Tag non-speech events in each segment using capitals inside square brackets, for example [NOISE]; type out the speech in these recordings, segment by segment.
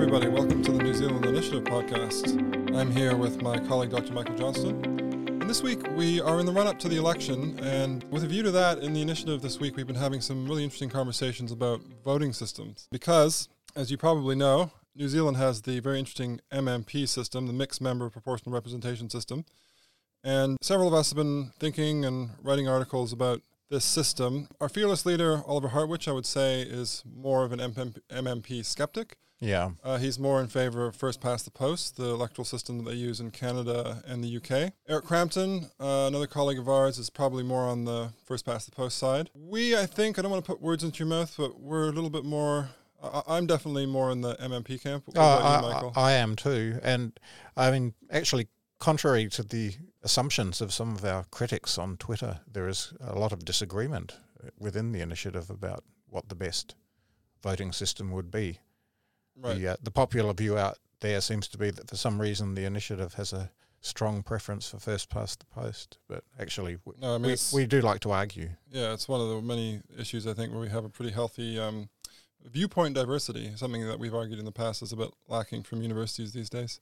everybody. Welcome to the New Zealand Initiative podcast. I'm here with my colleague, Dr. Michael Johnston. And this week, we are in the run up to the election. And with a view to that, in the initiative this week, we've been having some really interesting conversations about voting systems. Because, as you probably know, New Zealand has the very interesting MMP system, the Mixed Member Proportional Representation System. And several of us have been thinking and writing articles about this system. Our fearless leader, Oliver Hartwich, I would say, is more of an MMP skeptic. Yeah. Uh, he's more in favor of first past the post, the electoral system that they use in Canada and the UK. Eric Crampton, uh, another colleague of ours, is probably more on the first past the post side. We, I think, I don't want to put words into your mouth, but we're a little bit more. I, am definitely more in the MMP camp. What oh, I, I am too. And I mean, actually, contrary to the assumptions of some of our critics on Twitter, there is a lot of disagreement within the initiative about what the best voting system would be. Right. The, uh, the popular view out there seems to be that for some reason the initiative has a strong preference for first past the post, but actually no, I mean we, we do like to argue. Yeah, it's one of the many issues I think where we have a pretty healthy um, viewpoint diversity, something that we've argued in the past is a bit lacking from universities these days.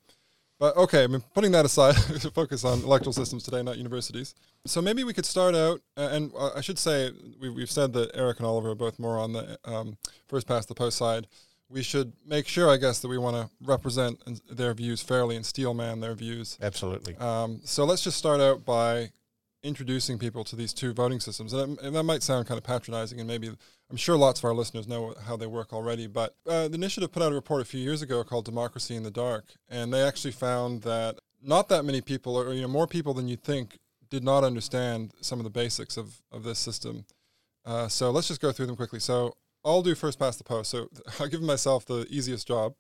But okay, I mean, putting that aside, [LAUGHS] to focus on electoral systems today, not universities. So maybe we could start out, uh, and uh, I should say we, have said that Eric and Oliver are both more on the um, first past the post side we should make sure, I guess, that we want to represent their views fairly and steelman their views. Absolutely. Um, so let's just start out by introducing people to these two voting systems. And, and, that might sound kind of patronizing, and maybe I'm sure lots of our listeners know how they work already. But uh, the initiative put out a report a few years ago called Democracy in the Dark, and they actually found that not that many people, or you know, more people than you'd think, did not understand some of the basics of, of this system. Uh, so let's just go through them quickly. So I'll do first past the post. So [LAUGHS] I'll give myself the easiest job.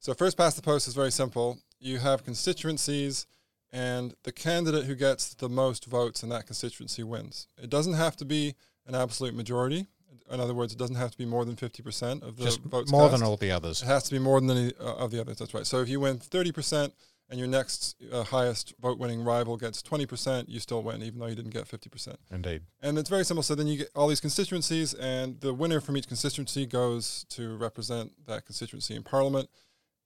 So first past the post is very simple. You have constituencies, and the candidate who gets the most votes in that constituency wins. It doesn't have to be an absolute majority. In other words, it doesn't have to be more than 50% of the Just votes more cast. than all the others. It has to be more than any uh, of the others. That's right. So if you win 30%, and your next uh, highest vote winning rival gets 20%, you still win, even though you didn't get 50%. Indeed. And it's very simple. So then you get all these constituencies, and the winner from each constituency goes to represent that constituency in Parliament.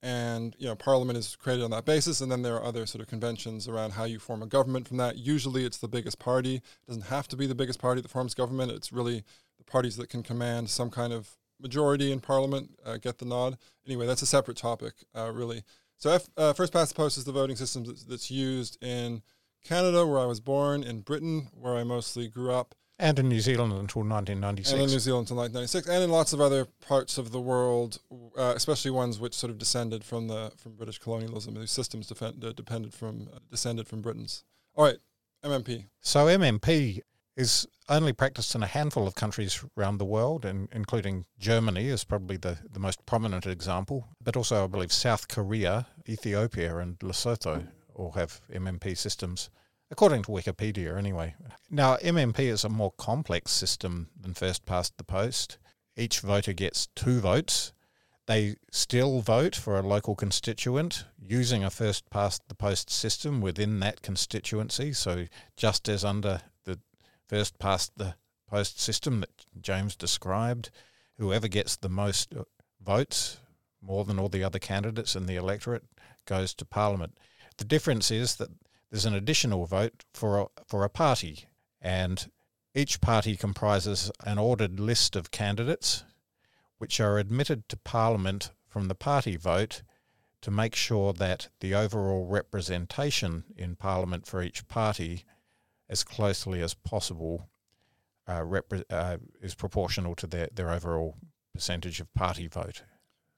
And you know, Parliament is created on that basis, and then there are other sort of conventions around how you form a government from that. Usually, it's the biggest party. It doesn't have to be the biggest party that forms government. It's really the parties that can command some kind of majority in Parliament uh, get the nod. Anyway, that's a separate topic, uh, really. So F, uh, first past the post is the voting system that's, that's, used in Canada, where I was born, in Britain, where I mostly grew up, and in New Zealand until 1996. And in New Zealand until 1996, and in lots of other parts of the world, uh, especially ones which sort of descended from the from British colonialism. These systems defend, uh, depended from uh, descended from Britain's. All right, MMP. So MMP is only practiced in a handful of countries around the world, and including Germany is probably the, the most prominent example, but also I believe South Korea, Ethiopia, and Lesotho all have MMP systems, according to Wikipedia anyway. Now, MMP is a more complex system than first past the post. Each voter gets two votes. They still vote for a local constituent using a first past the post system within that constituency. So, just as under first past the post system that James described, whoever gets the most votes, more than all the other candidates in the electorate, goes to Parliament. The difference is that there's an additional vote for a, for a party, and each party comprises an ordered list of candidates which are admitted to Parliament from the party vote to make sure that the overall representation in Parliament for each party as closely as possible uh, repre- uh, is proportional to their, their overall percentage of party vote.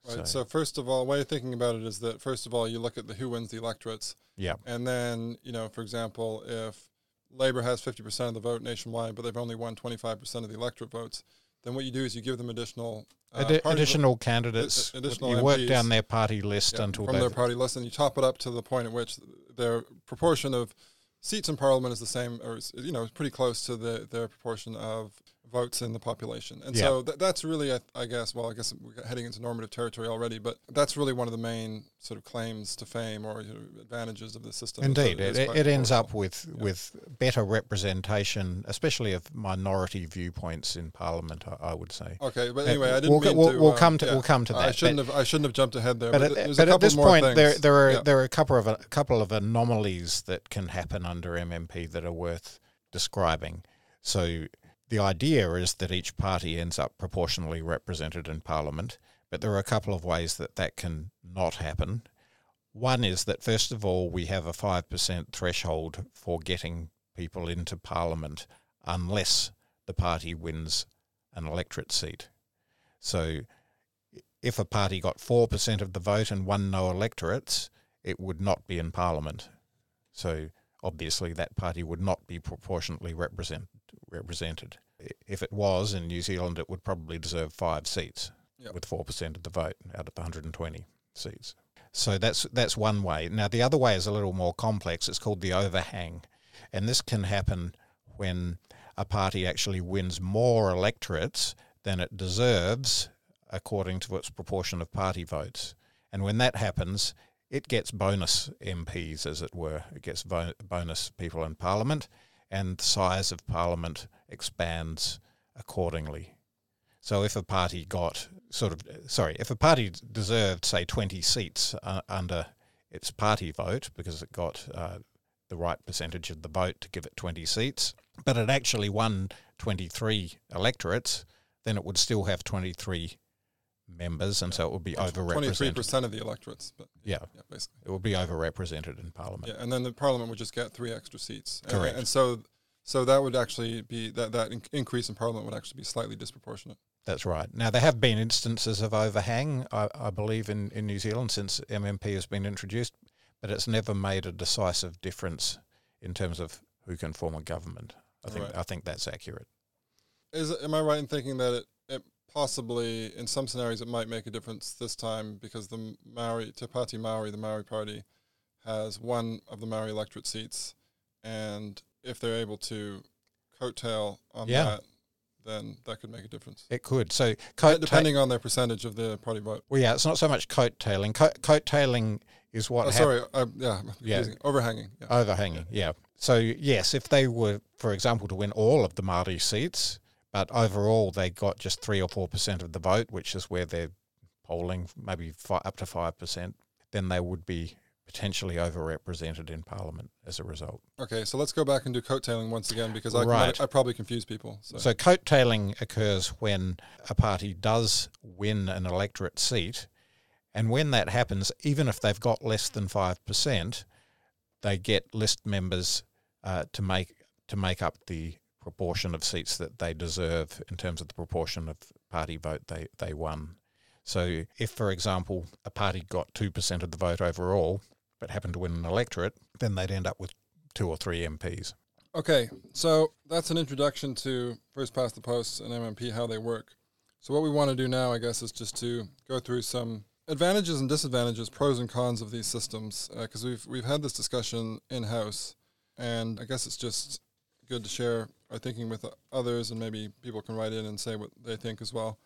Right. So, so, first of all, the way of thinking about it is that first of all, you look at the who wins the electorates. Yeah. And then you know, for example, if Labor has fifty percent of the vote nationwide, but they've only won twenty five percent of the electorate votes, then what you do is you give them additional uh, Addi- additional candidates. Additional you MPs, work down their party list yeah, until from their party list, and you top it up to the point at which their proportion of seats in parliament is the same, or you know, pretty close to the the proportion of votes in the population. And Yeah. so th- that's really, I, I guess, well, I guess we're heading into normative territory already, but that's really one of the main sort of claims to fame or you know, advantages of the system. Indeed, is it, it ends up with, Yeah. with better representation, especially of minority viewpoints in Parliament. I, I would say. Okay, but Uh, anyway, I didn't we'll, mean we'll, to. we'll um, come to yeah. we'll come to that. I shouldn't have. I shouldn't have jumped ahead there. but But, at, but at this more point, things. there there are there are a couple of a couple of anomalies that can happen under MMP that are worth describing. So the idea is that each party ends up proportionally represented in Parliament, but there are a couple of ways that that can not happen. One is that first of all, we have a five percent threshold for getting people into Parliament unless the party wins an electorate seat. So if a party got 4% of the vote and won no electorates, it would not be in Parliament. So obviously that party would not be proportionately represent, represented. If it was in New Zealand, it would probably deserve five seats Yep. with 4% of the vote out of the 120 seats. So that's that's one way. Now the other way is a little more complex. It's called the overhang, and this can happen when a party actually wins more electorates than it deserves according to its proportion of party votes. And when that happens, it gets bonus MPs, as it were. It gets bonus people in Parliament, and the size of Parliament expands accordingly. So if a party got sort of, sorry, if a party deserved, say, 20 seats uh, under its party vote because it got uh, the right percentage of the vote to give it 20 seats, but it actually won 23 electorates, then it would still have 23 members, and so it would be overrepresented. Twenty-three percent of the electorates, but Yeah, yeah, basically. it would be overrepresented in Parliament. Yeah, and then the parliament would just get three extra seats. And- Correct. And, so, so that would actually be that that in- increase in parliament would actually be slightly disproportionate. That's right. Now, there have been instances of overhang, I, I believe, in, in New Zealand since MMP has been introduced, but it's never made a decisive difference in terms of who can form a government. I think Right. I think that's accurate. Is am I right in thinking that it possibly in some scenarios it might make a difference this time because the Maori Te Pāti Maori, the Maori Party, has one of the Maori electorate seats, and if they're able to coattail on Yeah. that, then that could make a difference. It could. So, coat Depending on their percentage of the party vote. well, yeah, it's not so much coattailing. Co- coattailing is what Oh, hap- sorry, uh, yeah, Yeah. overhanging. Yeah. overhanging. Yeah. So yes, if they were, for example, to win all of the Māori seats, but overall they got just three or four percent of the vote, which is where they're polling maybe fi- up to five percent, then they would be potentially overrepresented in Parliament as a result. Okay, so let's go back and do coattailing once again because I, Right. I, I probably confuse people. So, So coattailing occurs when a party does win an electorate seat, and when that happens, even if they've got less than five percent, they get list members uh, to make to make up the proportion of seats that they deserve in terms of the proportion of party vote they, they won. So if, for example, a party got two percent of the vote overall, but happened to win an electorate, then they'd end up with two or three MPs. Okay, so that's an introduction to first past the post and MMP how they work. So what we want to do now, I guess, is just to go through some advantages and disadvantages, pros and cons of these systems, uh, because we've we've had this discussion in house, and I guess it's just good to share our thinking with others, and maybe people can write in and say what they think as well.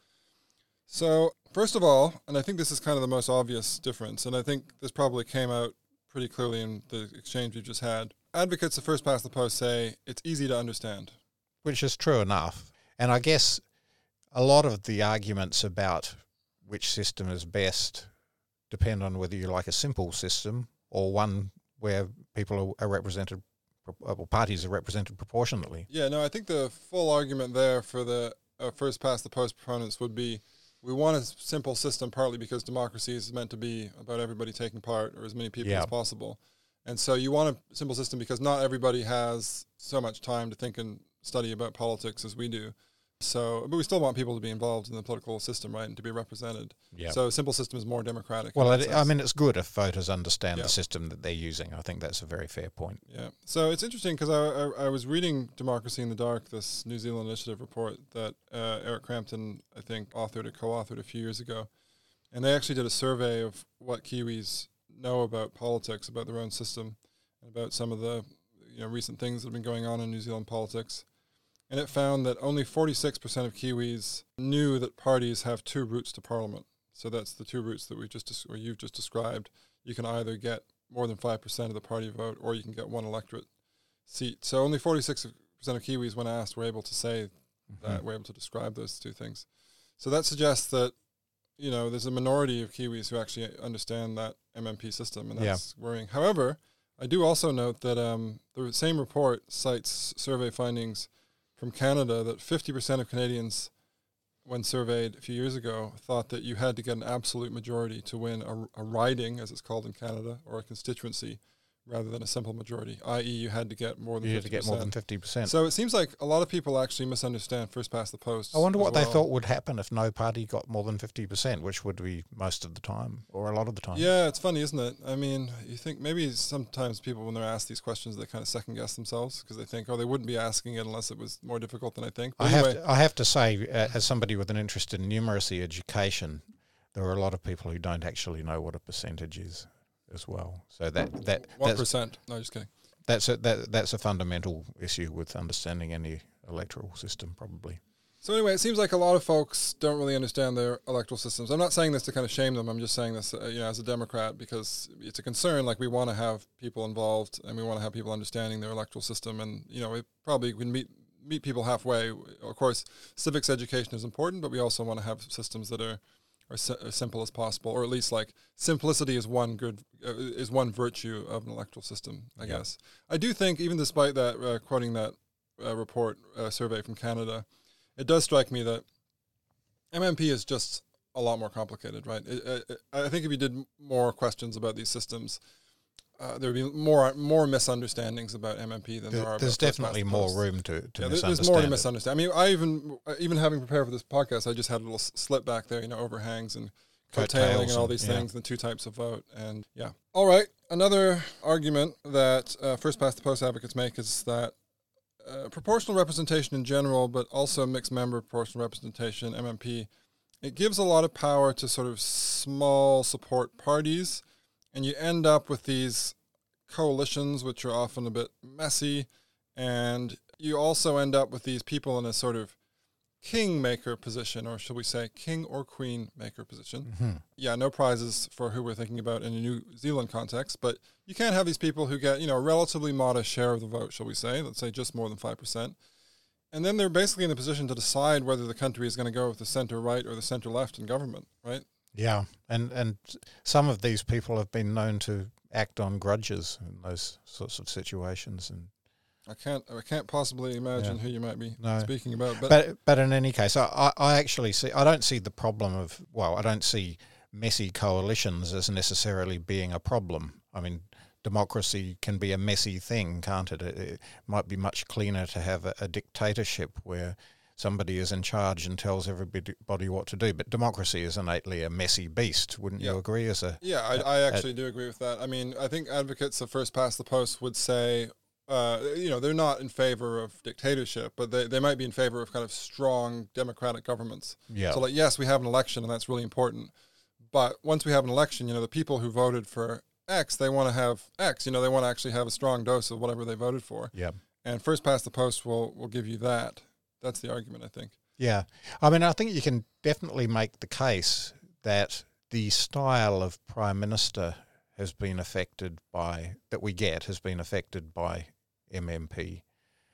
So first of all, and I think this is kind of the most obvious difference, and I think this probably came out pretty clearly in the exchange we just had. Advocates of first past the post say it's easy to understand. which is true enough. And I guess a lot of the arguments about which system is best depend on whether you like a simple system or one where people are, represented, well, parties are represented proportionately. Yeah, no, I think the full argument there for the uh, first past the post proponents would be we want a simple system partly because democracy is meant to be about everybody taking part or as many people Yeah. as possible. And so you want a simple system because not everybody has so much time to think and study about politics as we do. So, but we still want people to be involved in the political system, right, and to be represented. Yeah. So, a simple system is more democratic. well, it, I mean, it's good if voters understand the system that they're using. I think that's a very fair point. Yeah. So it's interesting because I, I, I was reading Democracy in the Dark, this New Zealand Initiative report that uh, Eric Crampton, I think, authored or co authored a few years ago. And they actually did a survey of what Kiwis know about politics, about their own system, and about some of the you know recent things that have been going on in New Zealand politics. And it found that only 46% of Kiwis knew that parties have two routes to parliament. So that's the two routes that we just or you've just described. You can either get more than 5% of the party vote or you can get one electorate seat. So only 46% of Kiwis when asked were able to say mm-hmm. that, were able to describe those two things. So that suggests that you know, there's a minority of Kiwis who actually understand that MMP system, and that's yeah. worrying. However, I do also note that um, the same report cites survey findings from Canada that 50% of Canadians, when surveyed a few years ago, thought that you had to get an absolute majority to win a, a riding, as it's called in Canada, or a constituency rather than a simple majority, i.e., you had to get more than you had to get more than fifty percent. So it seems like a lot of people actually misunderstand first past the post. I wonder what well. they thought would happen if no party got more than fifty percent, which would be most of the time or a lot of the time. Yeah, it's funny, isn't it? I mean, you think maybe sometimes people when they're asked these questions, they kind of second guess themselves because they think, oh, they wouldn't be asking it unless it was more difficult than I think. But I anyway. have to, I have to say, uh, as somebody with an interest in numeracy education, there are a lot of people who don't actually know what a percentage is as well. So that that one percent. No, just kidding. That's a that that's a fundamental issue with understanding any electoral system, probably. So anyway, it seems like a lot of folks don't really understand their electoral systems. I'm not saying this to kind of shame them. I'm just saying this, uh, you know, as a Democrat because it's a concern. Like we want to have people involved and we want to have people understanding their electoral system, and you know, we probably can meet meet people halfway. Of course, civics education is important, but we also want to have systems that are or si- as simple as possible, or at least like simplicity is one good uh, is one virtue of an electoral system. I yeah. guess I do think, even despite that, uh, quoting that uh, report uh, survey from Canada, it does strike me that MMP is just a lot more complicated, right? It, it, I think if you did more questions about these systems, uh, there would be more more misunderstandings about MMP than there, there are. There's definitely more room to, to yeah, There's more to misunderstand. I mean, I even even having prepared for this podcast, I just had a little slip back there, you know, overhangs and coattailing and all these yeah. things, the two types of vote, and yeah. All right, another argument that uh, first past the post advocates make is that uh, proportional representation in general, but also mixed member proportional representation (MMP), it gives a lot of power to sort of small support parties and you end up with these coalitions which are often a bit messy. And you also end up with these people in a sort of kingmaker position or shall we say king or queen maker position. Mm-hmm. yeah no prizes for who we're thinking about in a new zealand context but you can't have these people who get you know a relatively modest share of the vote shall we say let's say just more than 5% and then they're basically in a position to decide whether the country is going to go with the center right or the center left in government right yeah, and and some of these people have been known to act on grudges in those sorts of situations, and I can't I can't possibly imagine yeah. who you might be no. speaking about. But. but but in any case, I, I actually see I don't see the problem of well I don't see messy coalitions as necessarily being a problem. I mean, democracy can be a messy thing, can't it? It, it might be much cleaner to have a, a dictatorship where somebody is in charge and tells everybody what to do. But democracy is innately a messy beast, wouldn't yeah. you agree? As a yeah, I, I actually a, do agree with that. I mean, I think advocates of first past the post would say, uh, you know, they're not in favor of dictatorship, but they, they might be in favor of kind of strong democratic governments. Yeah. So, like, yes, we have an election, and that's really important. But once we have an election, you know, the people who voted for X, they want to have X. You know, they want to actually have a strong dose of whatever they voted for. Yeah. And first past the post will will give you that. That's the argument, I think. Yeah. I mean, I think you can definitely make the case that the style of prime minister has been affected by, that we get, has been affected by MMP.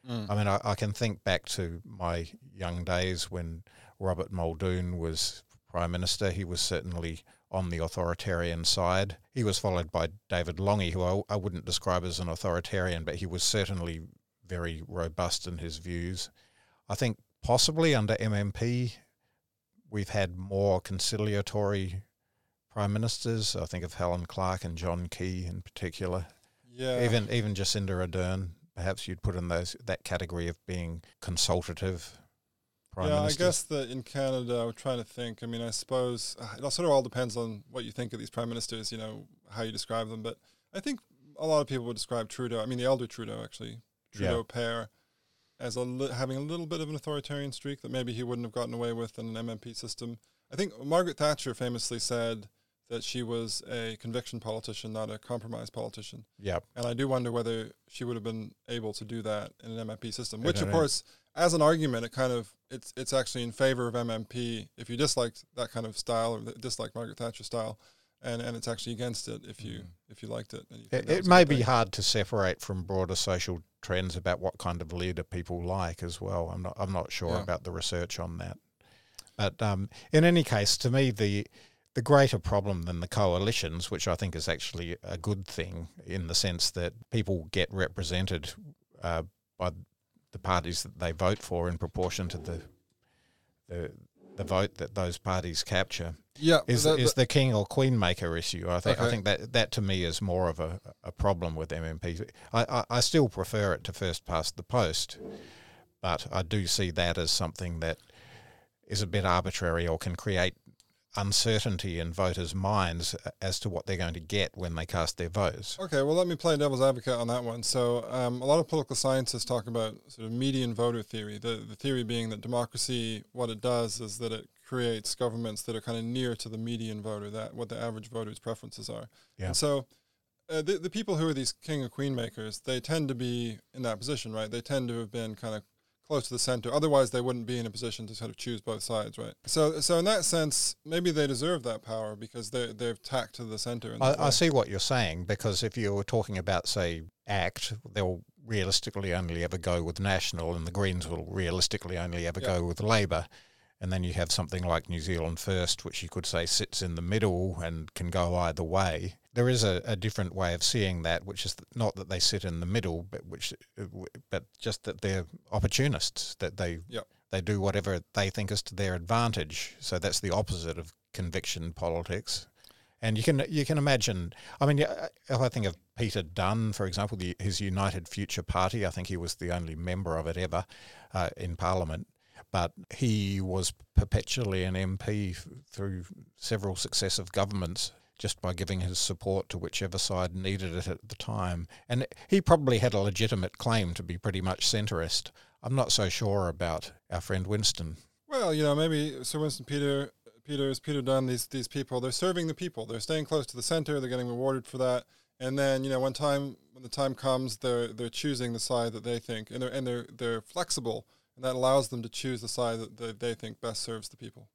Mm. I mean, I, I, can think back to my young days when Robert Muldoon was prime minister. He was certainly on the authoritarian side. He was followed by David Lange, who I, I wouldn't describe as an authoritarian, but he was certainly very robust in his views. I think possibly under MMP, we've had more conciliatory prime ministers. I think of Helen Clark and John Key in particular. Yeah. Even even Jacinda Ardern, perhaps you'd put in those that category of being consultative. Prime yeah, Minister. I guess that in Canada, I'm trying to think. I mean, I suppose uh, it sort of all depends on what you think of these prime ministers. You know how you describe them, but I think a lot of people would describe Trudeau. I mean, the elder Trudeau actually, Trudeau yeah. pair as a li- having a little bit of an authoritarian streak that maybe he wouldn't have gotten away with in an MMP system. I think Margaret Thatcher famously said that she was a conviction politician, not a compromise politician. Yeah. And I do wonder whether she would have been able to do that in an MMP system, which of course, as an argument, it kind of it's it's actually in favor of MMP if you disliked that kind of style or dislike Margaret Thatcher style, and and it's actually against it if you if you liked it. And you It, it may be thing. hard to separate from broader social trends about what kind of leader people like as well. I'm not I'm not sure Yeah. about the research on that. But um, in any case, to me, the the greater problem than the coalitions, which I think is actually a good thing in the sense that people get represented uh, by the parties that they vote for in proportion to the the the vote that those parties capture Yeah, is that- is the king or queen maker issue. I think I think that that to me is more of a, a problem with MMP. I, I, I still prefer it to first past the post, but I do see that as something that is a bit arbitrary or can create uncertainty in voters' minds as to what they're going to get when they cast their votes. Okay, well, let me play devil's advocate on that one. So, um, a lot of political scientists talk about sort of median voter theory. The the theory being that democracy, what it does is that it creates governments that are kind of near to the median voter, that what the average voter's preferences are. Yeah. And so, uh, the the people who are these king or queen makers, they tend to be in that position, right? They tend to have been kind of close to the center. Otherwise, they wouldn't be in a position to sort of choose both sides, right? So, so in that sense, maybe they deserve that power because they they've tacked to the center. I, I see what you're saying because if you were talking about, say, ACT, they'll realistically only ever go with National, and the Greens will realistically only ever Yeah. go with Labor. And then you have something like New Zealand First, which you could say sits in the middle and can go either way. There is a, a different way of seeing that, which is not that they sit in the middle, but which, but just that they're opportunists, that they Yep. they do whatever they think is to their advantage. So that's the opposite of conviction politics. And you can you can imagine. I mean, if I think of Peter Dunne, for example, the, his United Future Party. I think he was the only member of it ever uh, in Parliament, but he was perpetually an MP f- through several successive governments just by giving his support to whichever side needed it at the time. And he probably had a legitimate claim to be pretty much centrist. I'm not so sure about our friend Winston. Well, you know, maybe Sir Winston Peter, Peters, Peter Dunne, these these people, they're serving the people. They're staying close to the center. They're getting rewarded for that. And then, you know, when time when the time comes, they're they're choosing the side that they think, and they're and they're they're flexible, and that allows them to choose the side that they, they think best serves the people.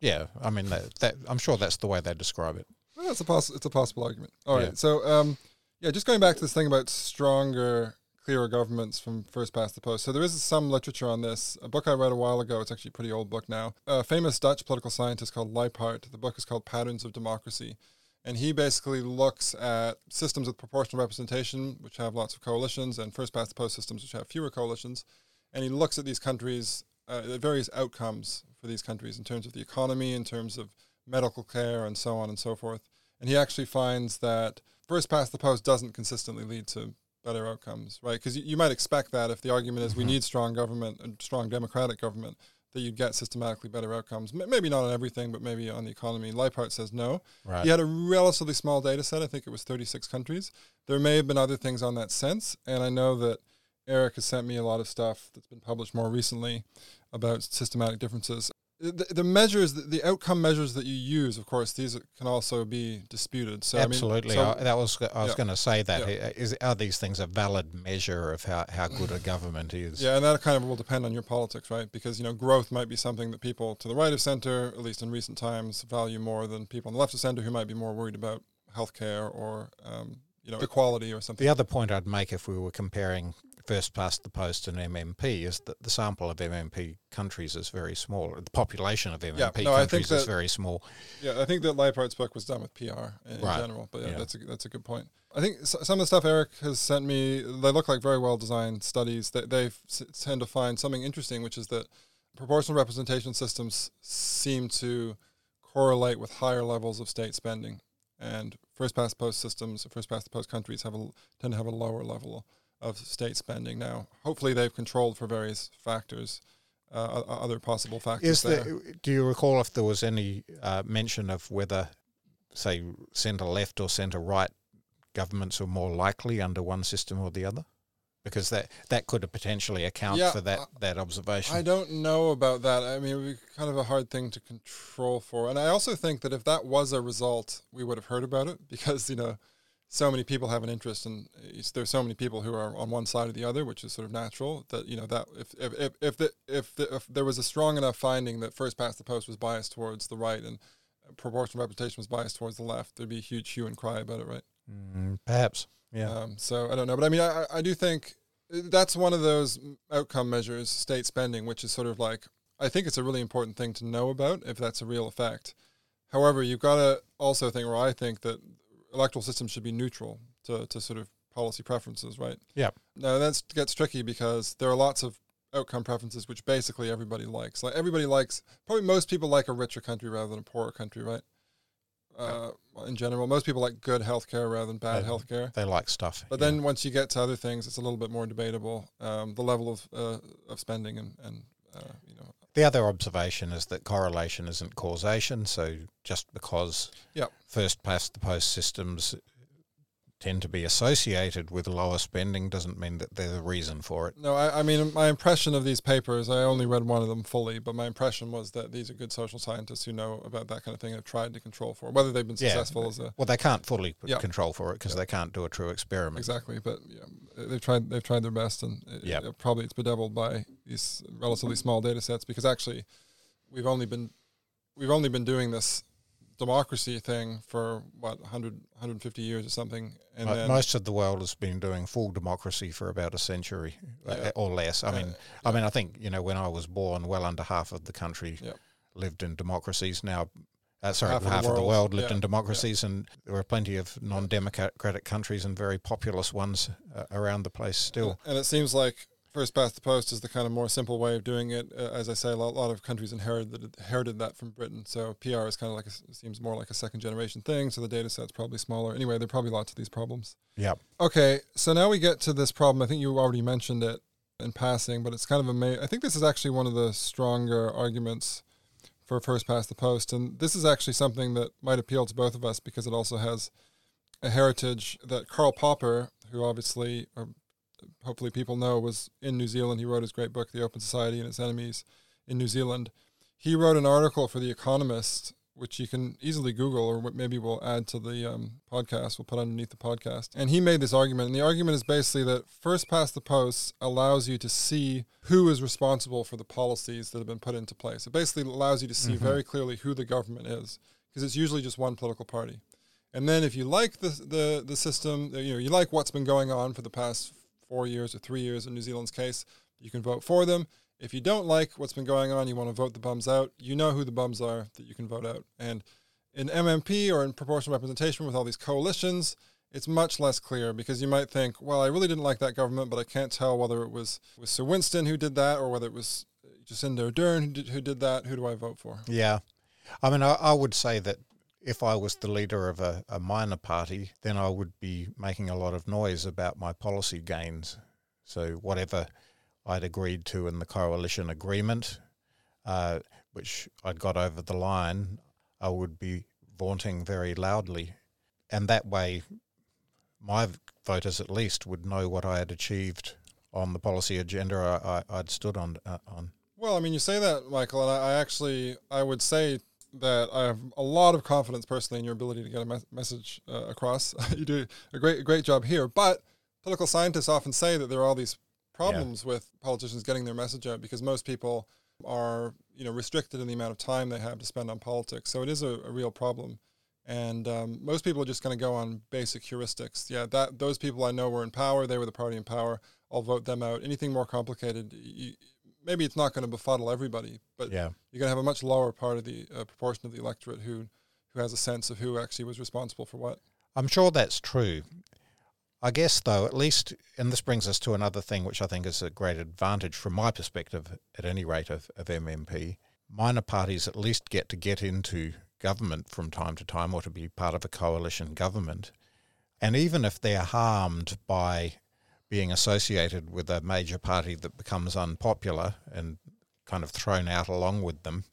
Yeah, I mean that, that I'm sure that's the way they describe it. Well, it's a poss- it's a possible argument. All right. Yeah. So, um, yeah, just going back to this thing about stronger, clearer governments from first past the post. So there is some literature on this. A book I read a while ago. It's actually a pretty old book now. A famous Dutch political scientist called Lijphart. The book is called Patterns of Democracy. And he basically looks at systems with proportional representation, which have lots of coalitions, and first past the post systems, which have fewer coalitions. And he looks at these countries, uh, the various outcomes for these countries in terms of the economy, in terms of medical care, and so on and so forth. And he actually finds that first past the post doesn't consistently lead to better outcomes, right? Because you, you might expect that if the argument is we Mhm. need strong government and strong democratic government, that you'd get systematically better outcomes. M- maybe not on everything, but maybe on the economy. Lijphart says no. Right. He had a relatively small data set. I think it was 36 countries. There may have been other things on that sense. And I know that Eric has sent me a lot of stuff that's been published more recently about systematic differences. The, the measures, the, the outcome measures that you use, of course, these can also be disputed. So Absolutely. I mean, so, I, that was I was yeah. going to say that Yeah. is are these things a valid measure of how, how good a government is? yeah, and that kind of will depend on your politics, right? Because you know, growth might be something that people to the right of center, at least in recent times, value more than people on the left of center who might be more worried about healthcare or um, you know equality or something. The other point I'd make if we were comparing first past the post and MMP is that the sample of MMP countries is very small. The population of MMP no, I think countries is very small. Yeah, I think that Lijphart's book was done with PR in, Right. general, but yeah, Yeah. that's a that's a good point. I think some of the stuff Eric has sent me, they look like very well designed studies. They they s- tend to find something interesting, which is that proportional representation systems seem to correlate with higher levels of state spending, and first past post systems, first past the post countries have a tend to have a lower level of state spending. Now, hopefully, they've controlled for various factors, uh, other possible factors. Is there. there, do you recall if there was any uh, mention of whether, say, centre left or centre right governments are more likely under one system or the other? because that that could potentially account Yeah, for that that observation. I don't know about that. I mean, it would be kind of a hard thing to control for. And I also think that if that was a result, we would have heard about it [LAUGHS] because, you know, so many people have an interest and it's, there's so many people who are on one side or the other, which is sort of natural that, you know, that if, if, if, if, the, if, the, if there was a strong enough finding that first past the post was biased towards the right and proportional representation was biased towards the left, there'd be a huge hue and cry about it, right? Mm, perhaps, yeah. Um, so I don't know, but I mean, I, I do think that's one of those outcome measures, state spending, which is sort of like I think it's a really important thing to know about if that's a real effect. However, you've got to also think, or I think that electoral systems should be neutral to, to sort of policy preferences, right? Yeah. Now that gets tricky because there are lots of outcome preferences which basically everybody likes. Like everybody likes, probably most people like a richer country rather than a poorer country, right? Uh, in general, most people like good healthcare rather than bad Yeah. healthcare. they like stuff. But yeah. then once you get to other things, it's a little bit more debatable. Um, the level of uh, of spending and and uh, you know The other observation is that correlation isn't causation. So just because Yep. first past the post systems tend to be associated with lower spending doesn't mean that they're the reason for it. no, I, I mean my impression of these papers. I only read one of them fully, but my impression was that these are good social scientists who know about that kind of thing and have tried to control for it. whether they've been Yeah. successful as a Well, they can't fully control for it because they can't do a true experiment. exactly, but yeah, they've tried they've tried their best, and it, it- probably it's bedeviled by these relatively small data sets because actually we've only been we've only been doing this democracy thing for what 100 150 years or something and Most of the world has been doing full democracy for about a century uh, Yeah. or less. I Uh, mean, I mean, I think you know when I was born, well under half of the country lived in democracies. Now, uh, sorry, Half half, of the of the world, world lived yeah, in democracies, and there are plenty of non-democratic countries and very populous ones uh, around the place still. And it seems like first past the post is the kind of more simple way of doing it. Uh, as I say, a lot, lot of countries inherited inherited that from Britain. So PR is kind of like a, seems more like a second generation thing. So the data set's probably smaller. Anyway, there are probably lots of these problems. Yep. Okay, so now we get to this problem. I think you already mentioned it in passing, but it's kind of amazing. I think this is actually one of the stronger arguments for first past the post, and this is actually something that might appeal to both of us because it also has a heritage that Karl Popper, who obviously, or hopefully people know, was in New Zealand. He wrote his great book, The Open Society and Its Enemies, in New Zealand. He wrote an article for The Economist, which you can easily Google, or what maybe we'll add to the um, podcast. We'll put underneath the podcast. And he made this argument, and the argument is basically that first past the post allows you to see who is responsible for the policies that have been put into place. It basically allows you to see Mhm. very clearly who the government is, because it's usually just one political party. And then if you like the, the the system, you know, you like what's been going on for the past four years or three years in New Zealand's case, you can vote for them. If you don't like what's been going on, you want to vote the bums out, you know who the bums are that you can vote out. And in MMP or in proportional representation with all these coalitions, it's much less clear because you might think, well, I really didn't like that government, but I can't tell whether it was, was Sir Winston who did that or whether it was uh, Jacinda Ardern who did, who did that. Who do I vote for? Yeah. I mean, I, I would say that if I was the leader of a, a minor party, then I would be making a lot of noise about my policy gains. So, whatever I'd agreed to in the coalition agreement, uh, which I'd got over the line, I would be vaunting very loudly. And that way, my voters at least would know what I had achieved on the policy agenda I, I'd stood on. Uh, on. Well, I mean, you say that, Michael, and I, I actually I would say that I have a lot of confidence personally in your ability to get a mes- message uh, across. [LAUGHS] you do a great great job here, but political scientists often say that there are all these problems with politicians getting their message out because most people are you know restricted in the amount of time they have to spend on politics. So it is a, a real problem. And um, most people are just going to go on basic heuristics. Yeah, that those people I know were in power; they were the party in power. I'll vote them out. Anything more complicated, you, maybe it's not going to befuddle everybody, but Yeah. you're going to have a much lower part of the uh, proportion of the electorate who who has a sense of who actually was responsible for what. I'm sure that's true. I guess, though, at least, and this brings us to another thing which I think is a great advantage from my perspective, at any rate, of, of MMP. Minor parties at least get to get into government from time to time or to be part of a coalition government. And even if they're harmed by being associated with a major party that becomes unpopular and kind of thrown out along with them,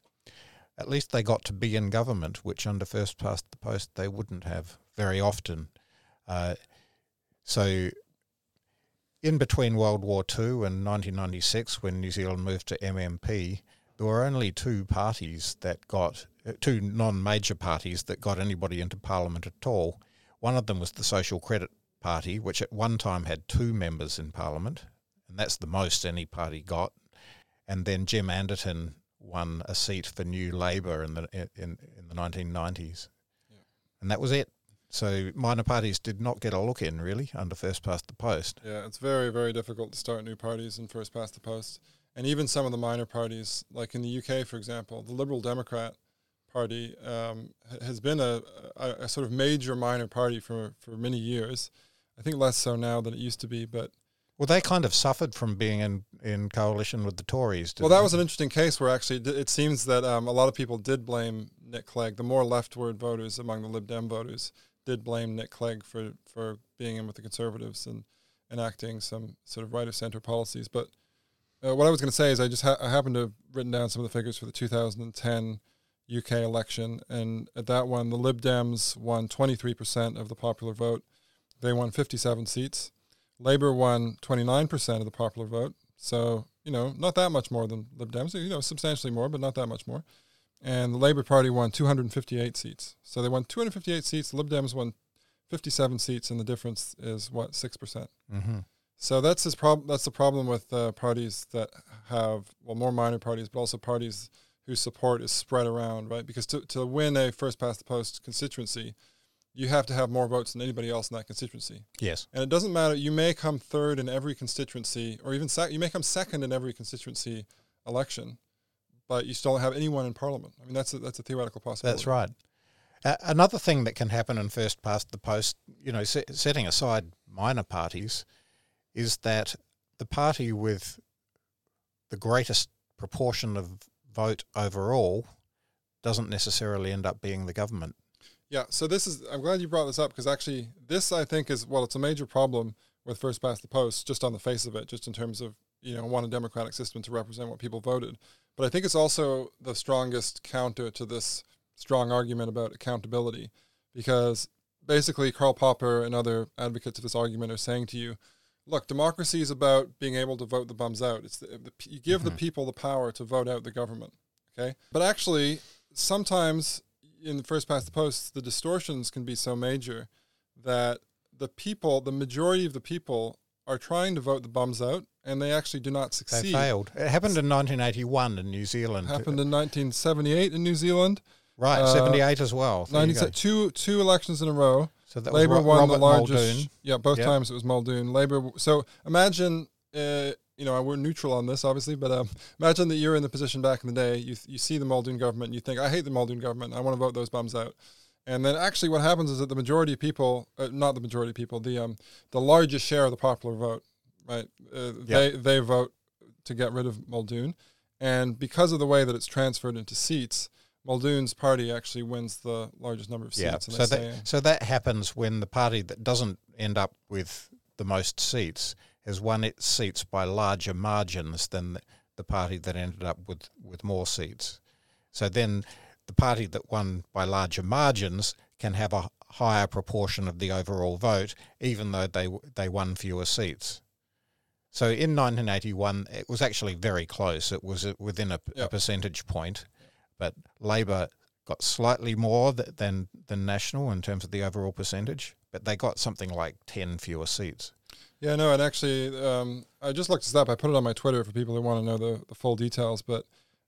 at least they got to be in government, which under first past the post they wouldn't have very often. Uh, so in between World War II and 1996, when New Zealand moved to MMP, there were only two parties that got, uh, two non major parties that got anybody into Parliament at all. One of them was the Social Credit Party, which at one time had two members in Parliament, and that's the most any party got. And then Jim Anderton won a seat for New Labour in the in, in the 1990s, yeah. and that was it. So minor parties did not get a look in really under first past the post. Yeah, it's very very difficult to start new parties in first past the post, and even some of the minor parties, like in the UK, for example, the Liberal Democrat Party um, has been a, a, a, sort of major minor party for, for many years. I think less so now than it used to be, but well, they kind of suffered from being in, in coalition with the Tories. Well, that was an interesting case where actually it seems that um, a lot of people did blame Nick Clegg. The more leftward voters among the Lib Dem voters did blame Nick Clegg for, for being in with the Conservatives and enacting some sort of right of centre policies. But uh, what I was going to say is I just ha- I happened to have written down some of the figures for the 2010 UK election, and at that one, the Lib Dems won 23% of the popular vote. They won 57 seats. Labour won 29% of the popular vote. So, you know, not that much more than Lib Dems, you know, substantially more, but not that much more. And the Labour Party won 258 seats. So they won 258 seats. The Lib Dems won 57 seats, and the difference is what, 6%. percent mm hmm So that's his prob- That's the problem with uh, parties that have, well, more minor parties, but also parties whose support is spread around, right? Because to, to win a first past the post constituency, you have to have more votes than anybody else in that constituency. Yes. And it doesn't matter. You may come third in every constituency, or even sec- you may come second in every constituency election, but you still don't have anyone in parliament. I mean, that's a, that's a theoretical possibility. That's right. Uh, another thing that can happen in first past the post, you know, se- setting aside minor parties, is that the party with the greatest proportion of vote overall doesn't necessarily end up being the government. Yeah, so this is, I'm glad you brought this up because actually, this I think is, well, it's a major problem with first past the post, just on the face of it, just in terms of, you know, want a democratic system to represent what people voted. But I think it's also the strongest counter to this strong argument about accountability because basically Karl Popper and other advocates of this argument are saying to you, look, democracy is about being able to vote the bums out. It's the, the, you give mm-hmm. the people the power to vote out the government. Okay, but actually, sometimes in the first past the post, the distortions can be so major that the people, the majority of the people, are trying to vote the bums out, and they actually do not succeed. They failed. It happened in 1981 in New Zealand. It Happened in 1978 in New Zealand. Right, uh, 78 as well. two two elections in a row. So that Labour won Robert the largest. Muldoon. Yeah, both yep. times it was Muldoon. Labour. So imagine, uh, you know, we're neutral on this, obviously, but um, imagine that you're in the position back in the day. You you see the Muldoon government, and you think, I hate the Muldoon government. I want to vote those bums out. And then actually, what happens is that the majority of people, uh, not the majority of people, the um, the largest share of the popular vote, right? Uh, yep. They they vote to get rid of Muldoon, and because of the way that it's transferred into seats Muldoon's party actually wins the largest number of seats. Yeah. So that, so that happens when the party that doesn't end up with the most seats has won its seats by larger margins than the, party that ended up with, with more seats. So then the party that won by larger margins can have a higher proportion of the overall vote, even though they they won fewer seats. So in 1981, it was actually very close. It was uh, within a, yep. a percentage point but Labor got slightly more th- than than National in terms of the overall percentage, but they got something like ten fewer seats. Yeah, no, and actually, um, I just looked this up. I put it on my Twitter for people who want to know the, the full details, but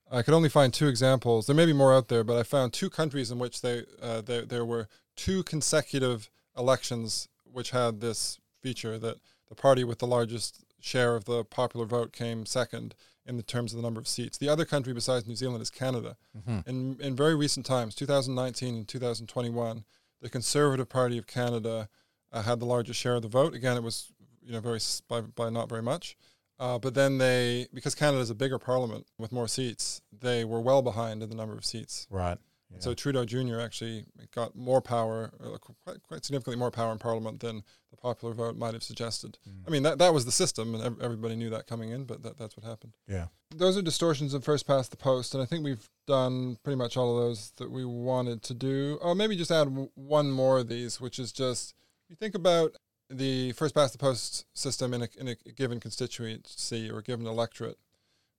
I could only find two examples. There may be more out there, but I found two countries in which they, uh, there, there were two consecutive elections which had this feature that the party with the largest share of the popular vote came second in the terms of the number of seats. The other country besides New Zealand is Canada. Mm-hmm. In in very recent times, 2019 and 2021, the Conservative Party of Canada uh, had the largest share of the vote. Again, it was you know very by, by not very much. Uh, but then they, because Canada is a bigger parliament with more seats, they were well behind in the number of seats. Right. Yeah. So Trudeau Jr. actually got more power, uh, quite, quite significantly more power in Parliament than the popular vote might have suggested. Mm. I mean, that, that was the system, and ev- everybody knew that coming in, but that, that's what happened. Yeah. Those are distortions of first past the post, and I think we've done pretty much all of those that we wanted to do. Oh, maybe just add w- one more of these, which is just you think about the first past the post system in a, in a given constituency or a given electorate.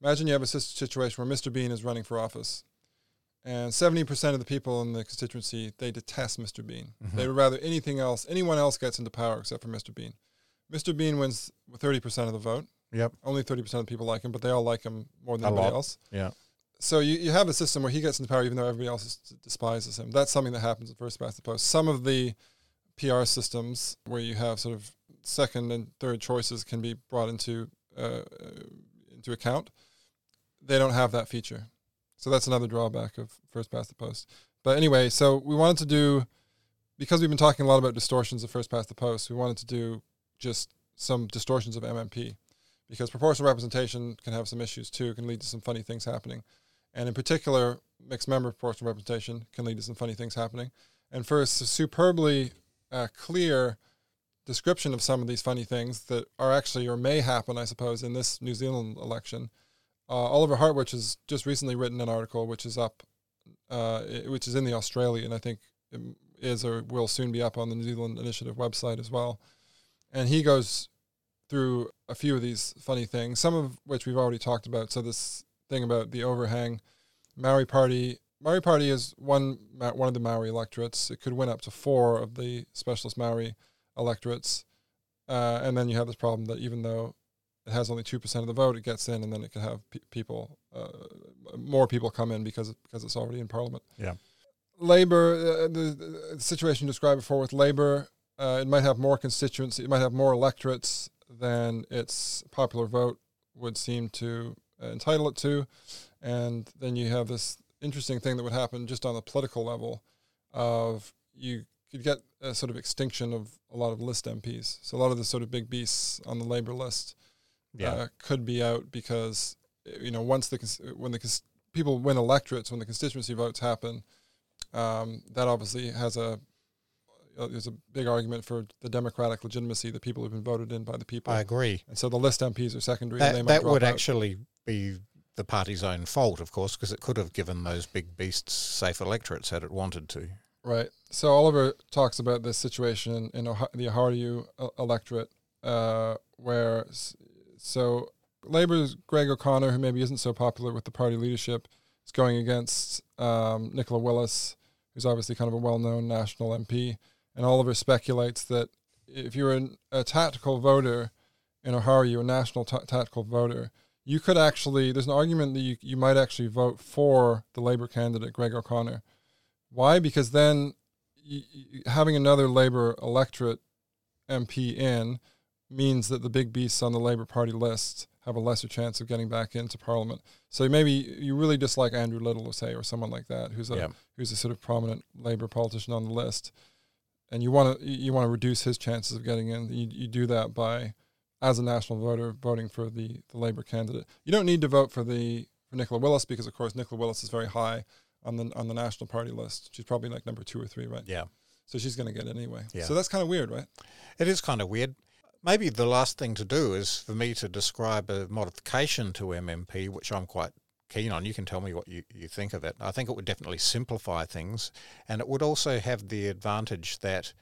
Imagine you have a situation where Mr. Bean is running for office, and 70% of the people in the constituency they detest Mr. Bean. Mhm. They would rather anything else, anyone else gets into power except for Mr. Bean. Mr. Bean wins 30% of the vote. Yep. Only 30% of the people like him, but they all like him more than anybody else. Yeah. So you, you have a system where he gets into power even though everybody else is, despises him. That's something that happens at first past the post. Some of the PR systems where you have sort of second and third choices can be brought into uh, uh, into account. They don't have that feature, so that's another drawback of first past the post. But anyway, so we wanted to do because we've been talking a lot about distortions of first past the post. We wanted to do just some distortions of MMP because proportional representation can have some issues too. Can lead to some funny things happening, and in particular, mixed member proportional representation can lead to some funny things happening. And s- superbly uh, clear description of some of these funny things that are actually or may happen, I suppose, in this New Zealand election. Uh, Oliver Hartwich has just recently written an article which is up, uh, which is in the Australian, I think um, is or will soon be up on the New Zealand Initiative website as well. And he goes through a few of these funny things, some of which we've already talked about. So this thing about the overhang, Maori Party. Maori Party is one one of the Maori electorates. It could win up to four of the specialist Maori electorates, uh, and then you have this problem that even though it has only two percent of the vote, it gets in, and then it can have pe- people, uh, more people come in because because it's already in Parliament. Yeah. Labour, uh, the, the situation described before with Labour, uh, it might have more constituency, it might have more electorates than its popular vote would seem to entitle it to, and then you have this interesting thing that would happen just on the political level, of you could get a sort of extinction of a lot of list MPs. So a lot of the sort of big beasts on the Labour list Yeah. uh, could be out because uh, you know once the when the cons- people win electorates when the constituency votes happen, um, that obviously has a uh, there's a big argument for the democratic legitimacy the people have been voted in by the people, I agree. and so the list MPs are secondary. and they That, might that would out. actually be the party's own fault, of course, because it could have given those big beasts safe electorates had it wanted to. Right. So Oliver talks about this situation in, in Ohi- the Ōhāriu electorate, uh, where so Labour's Greg O'Connor, who maybe isn't so popular with the party leadership, is going against um, Nicola Willis, who's obviously kind of a well-known national MP, and Oliver speculates that if you're an, a tactical voter in Ōhāriu, a national ta tactical voter, you could actually. There's an argument that you you might actually vote for the Labour candidate Greg O'Connor. Why? Because then y y having another Labour electorate MP in means that the big beasts on the Labour Party list have a lesser chance of getting back into Parliament. So maybe you really dislike Andrew Little, say, or someone like that, who's a Yeah. who's a sort of prominent Labour politician on the list, and you want to you want to reduce his chances of getting in. You, you do that by, as a national voter, voting for the, the Labour candidate. You don't need to vote for the for Nicola Willis because, of course, Nicola Willis is very high on the on the national party list. She's probably like number two or three, right? Yeah. So she's going to get it anyway. Yeah. So that's kind of weird, right? It is kind of weird. Maybe the last thing to do is for me to describe a modification to MMP, which I'm quite keen on. You can tell me what you, you think of it. I think it would definitely simplify things, and it would also have the advantage that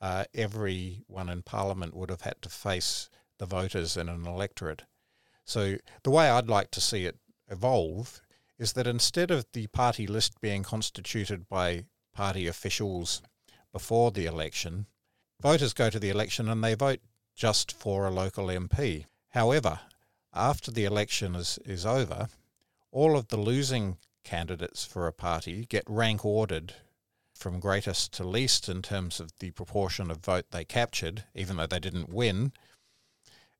uh, everyone in Parliament would have had to face the voters in an electorate. So the way I'd like to see it evolve is that instead of the party list being constituted by party officials before the election, voters go to the election and they vote just for a local MP. However, after the election is, is over, all of the losing candidates for a party get rank ordered from greatest to least in terms of the proportion of vote they captured, even though they didn't win.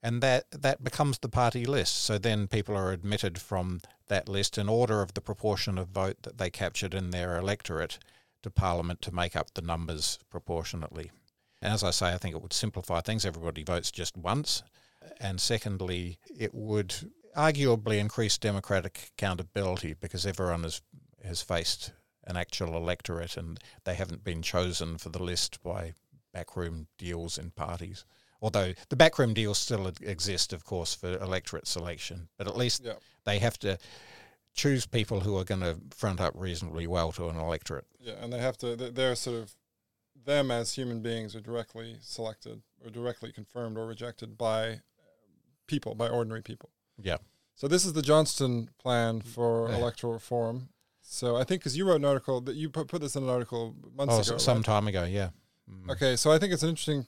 And that, that becomes the party list. So then people are admitted from that list in order of the proportion of vote that they captured in their electorate to Parliament to make up the numbers proportionately. And as I say, I think it would simplify things. Everybody votes just once. And secondly, it would arguably increase democratic accountability because everyone has, has faced an actual electorate and they haven't been chosen for the list by backroom deals in parties. Although the backroom deals still exist, of course, for electorate selection, but at least Yeah. they have to choose people who are going to front up reasonably well to an electorate. Yeah, and they have to. They're sort of them as human beings are directly selected or directly confirmed or rejected by people, by ordinary people. Yeah. So this is the Johnston plan for [LAUGHS] Yeah. electoral reform. So I think because you wrote an article that you put, put this in an article months Oh, ago. some right? time ago, yeah. Mm. Okay, so I think it's an interesting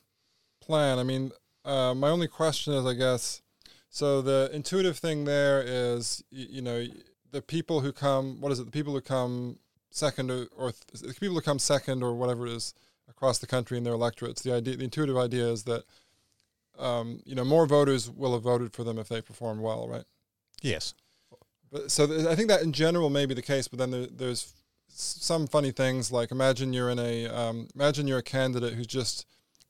plan. I mean, uh, my only question is, I guess, so the intuitive thing there is, you, you know, the people who come, what is it? The people who come second or, or th- the people who come second or whatever it is across the country in their electorates. The idea, the intuitive idea is that, um, you know, more voters will have voted for them if they perform well, right? Yes. But so th- I think that in general may be the case, but then there, there's some funny things like imagine you're in a um, imagine you're a candidate who's just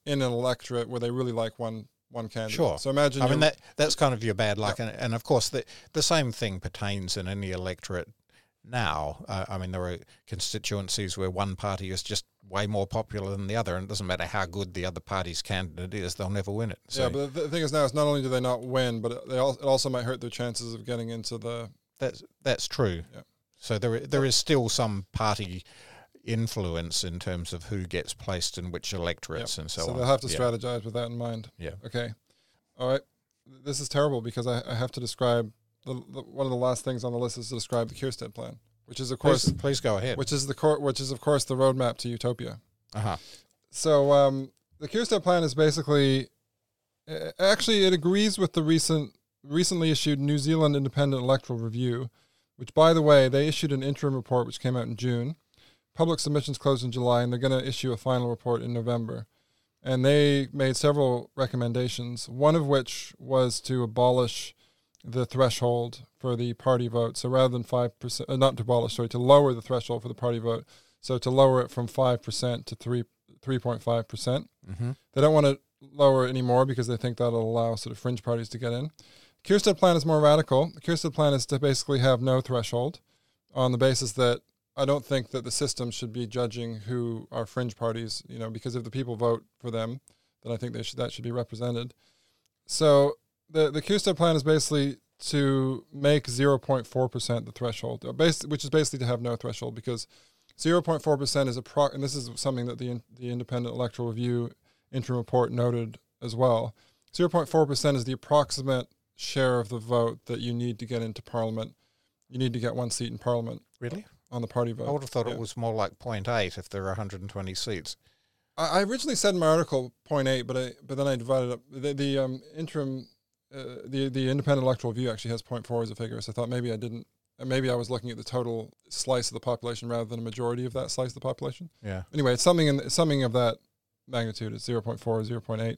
in an electorate where they really like one one candidate. Sure. So imagine I mean that that's kind of your bad luck, and, and of course the the same thing pertains in any electorate now. Uh, I mean there are constituencies where one party is just way more popular than the other, and it doesn't matter how good the other party's candidate is, they'll never win it. So yeah, but the thing is now is not only do they not win, but it- they al- it also might hurt their chances of getting into the that's that's true. Yeah. So there there is still some party influence in terms of who gets placed in which electorates and so, so on. So they'll have to Yeah. strategize with that in mind. Yeah. Okay. All right. This is terrible because I, I have to describe the, the, one of the last things on the list is to describe the Kierstead plan, which is of course Please, please go ahead. which is the cor- which is of course the roadmap to utopia. Uh-huh. So um, the Kierstead plan is basically, uh, actually, it agrees with the recent recently issued New Zealand Independent Electoral Review, which, by the way, they issued an interim report which came out in June. Public submissions closed in July, and they're going to issue a final report in November. And they made several recommendations, one of which was to abolish the threshold for the party vote. So rather than 5%, uh, not to abolish, sorry, to lower the threshold for the party vote. So to lower it from 5% to 3, 3.5%. Mm-hmm. They don't want to lower it anymore because they think that'll allow sort of fringe parties to get in. Kierstead plan is more radical. The Kierstead plan is to basically have no threshold on the basis that I don't think that the system should be judging who are fringe parties, you know, because if the people vote for them, then I think they should, that should be represented. So the the Kierstead plan is basically to make 0.4% the threshold, uh, which is basically to have no threshold because 0.4% is a pro, and this is something that the the Independent Electoral Review interim report noted as well. 0.4% is the approximate share of the vote that you need to get into parliament. You need to get one seat in parliament Really? On the party vote. I would have thought Yeah. it was more like 0.8 if there are 120 seats. I I originally said in my article 0.8, but I but then I divided up the the um, interim uh, the the independent electoral view actually has 0.4 as a figure. So I thought maybe I didn't. Maybe I was looking at the total slice of the population rather than a majority of that slice of the population. Yeah. Anyway, it's something in something of that magnitude. It's 0.4 or 0.8.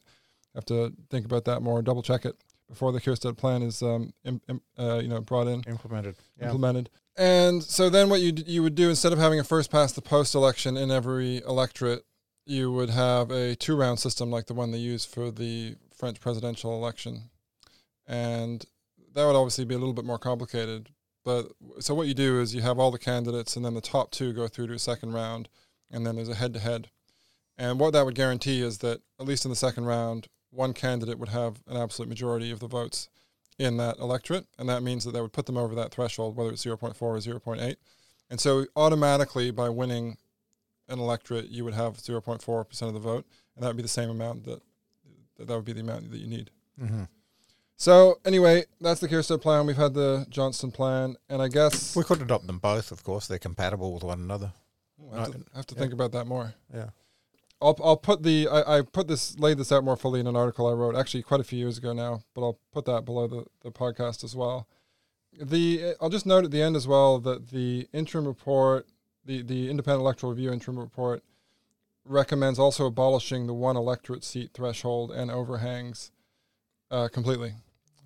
Have to think about that more. Double check it before the Kierstead plan is um, im, im, uh, you know brought in Implemented. Yeah. implemented. And so then what you you would do instead of having a first past the post election in every electorate, you would have a two round system like the one they use for the French presidential election. And that would obviously be a little bit more complicated. But so what you do is you have all the candidates and then the top two go through to a second round and then there's a head to head. And what that would guarantee is that at least in the second round, one candidate would have an absolute majority of the votes in that electorate, and that means that that would put them over that threshold, whether it's 0.4 or 0.8. And so automatically, by winning an electorate, you would have 0.4% of the vote, and that would be the same amount that that would be the amount that you need. Mm-hmm. So anyway, that's the Kierstead plan. We've had the Johnston plan, and I guess We could adopt them both, of course. They're compatible with one another. I have to, I have to Yeah. think about that more. Yeah. I'll I'll put the I, I put this laid this out more fully in an article I wrote actually quite a few years ago now, but I'll put that below the, the podcast as well. The I'll just note at the end as well that the interim report, the the independent electoral review interim report, recommends also abolishing the one electorate seat threshold and overhangs, uh, completely.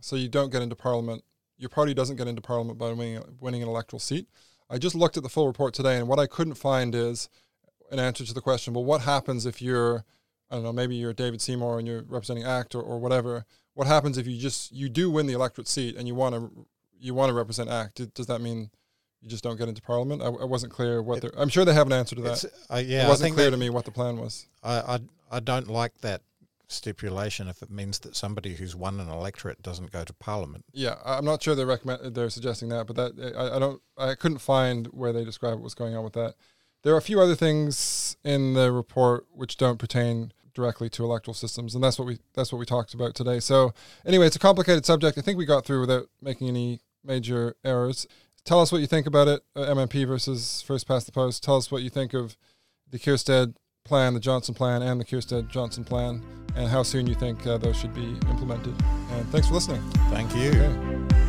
So you don't get into parliament. Your party doesn't get into parliament by winning winning an electoral seat. I just looked at the full report today, and what I couldn't find is an answer to the question. Well, what happens if you're, I don't know, maybe you're David Seymour and you're representing ACT or, or whatever. What happens if you just you do win the electorate seat and you want to you want to represent ACT? Does- that mean you just don't get into Parliament? I, I wasn't clear what It- I'm sure they have an answer to that. Uh, yeah, it wasn't clear to me what the plan was. I, I I don't like that stipulation if it means that somebody who's won an electorate doesn't go to parliament. Yeah, I'm not sure they're recommend they're suggesting that, but that I, I don't I couldn't find where they describe what's going on with that. There are a few other things in the report which don't pertain directly to electoral systems, and that's what we that's what we talked about today. So anyway, it's a complicated subject. I think we got through without making any major errors. Tell us what you think about it, uh, MMP versus first past the post. Tell us what you think of the Kierstead plan, the Johnston plan, and the Kierstead Johnston plan, and how soon you think uh, those should be implemented. And thanks for listening. Thank you. Okay.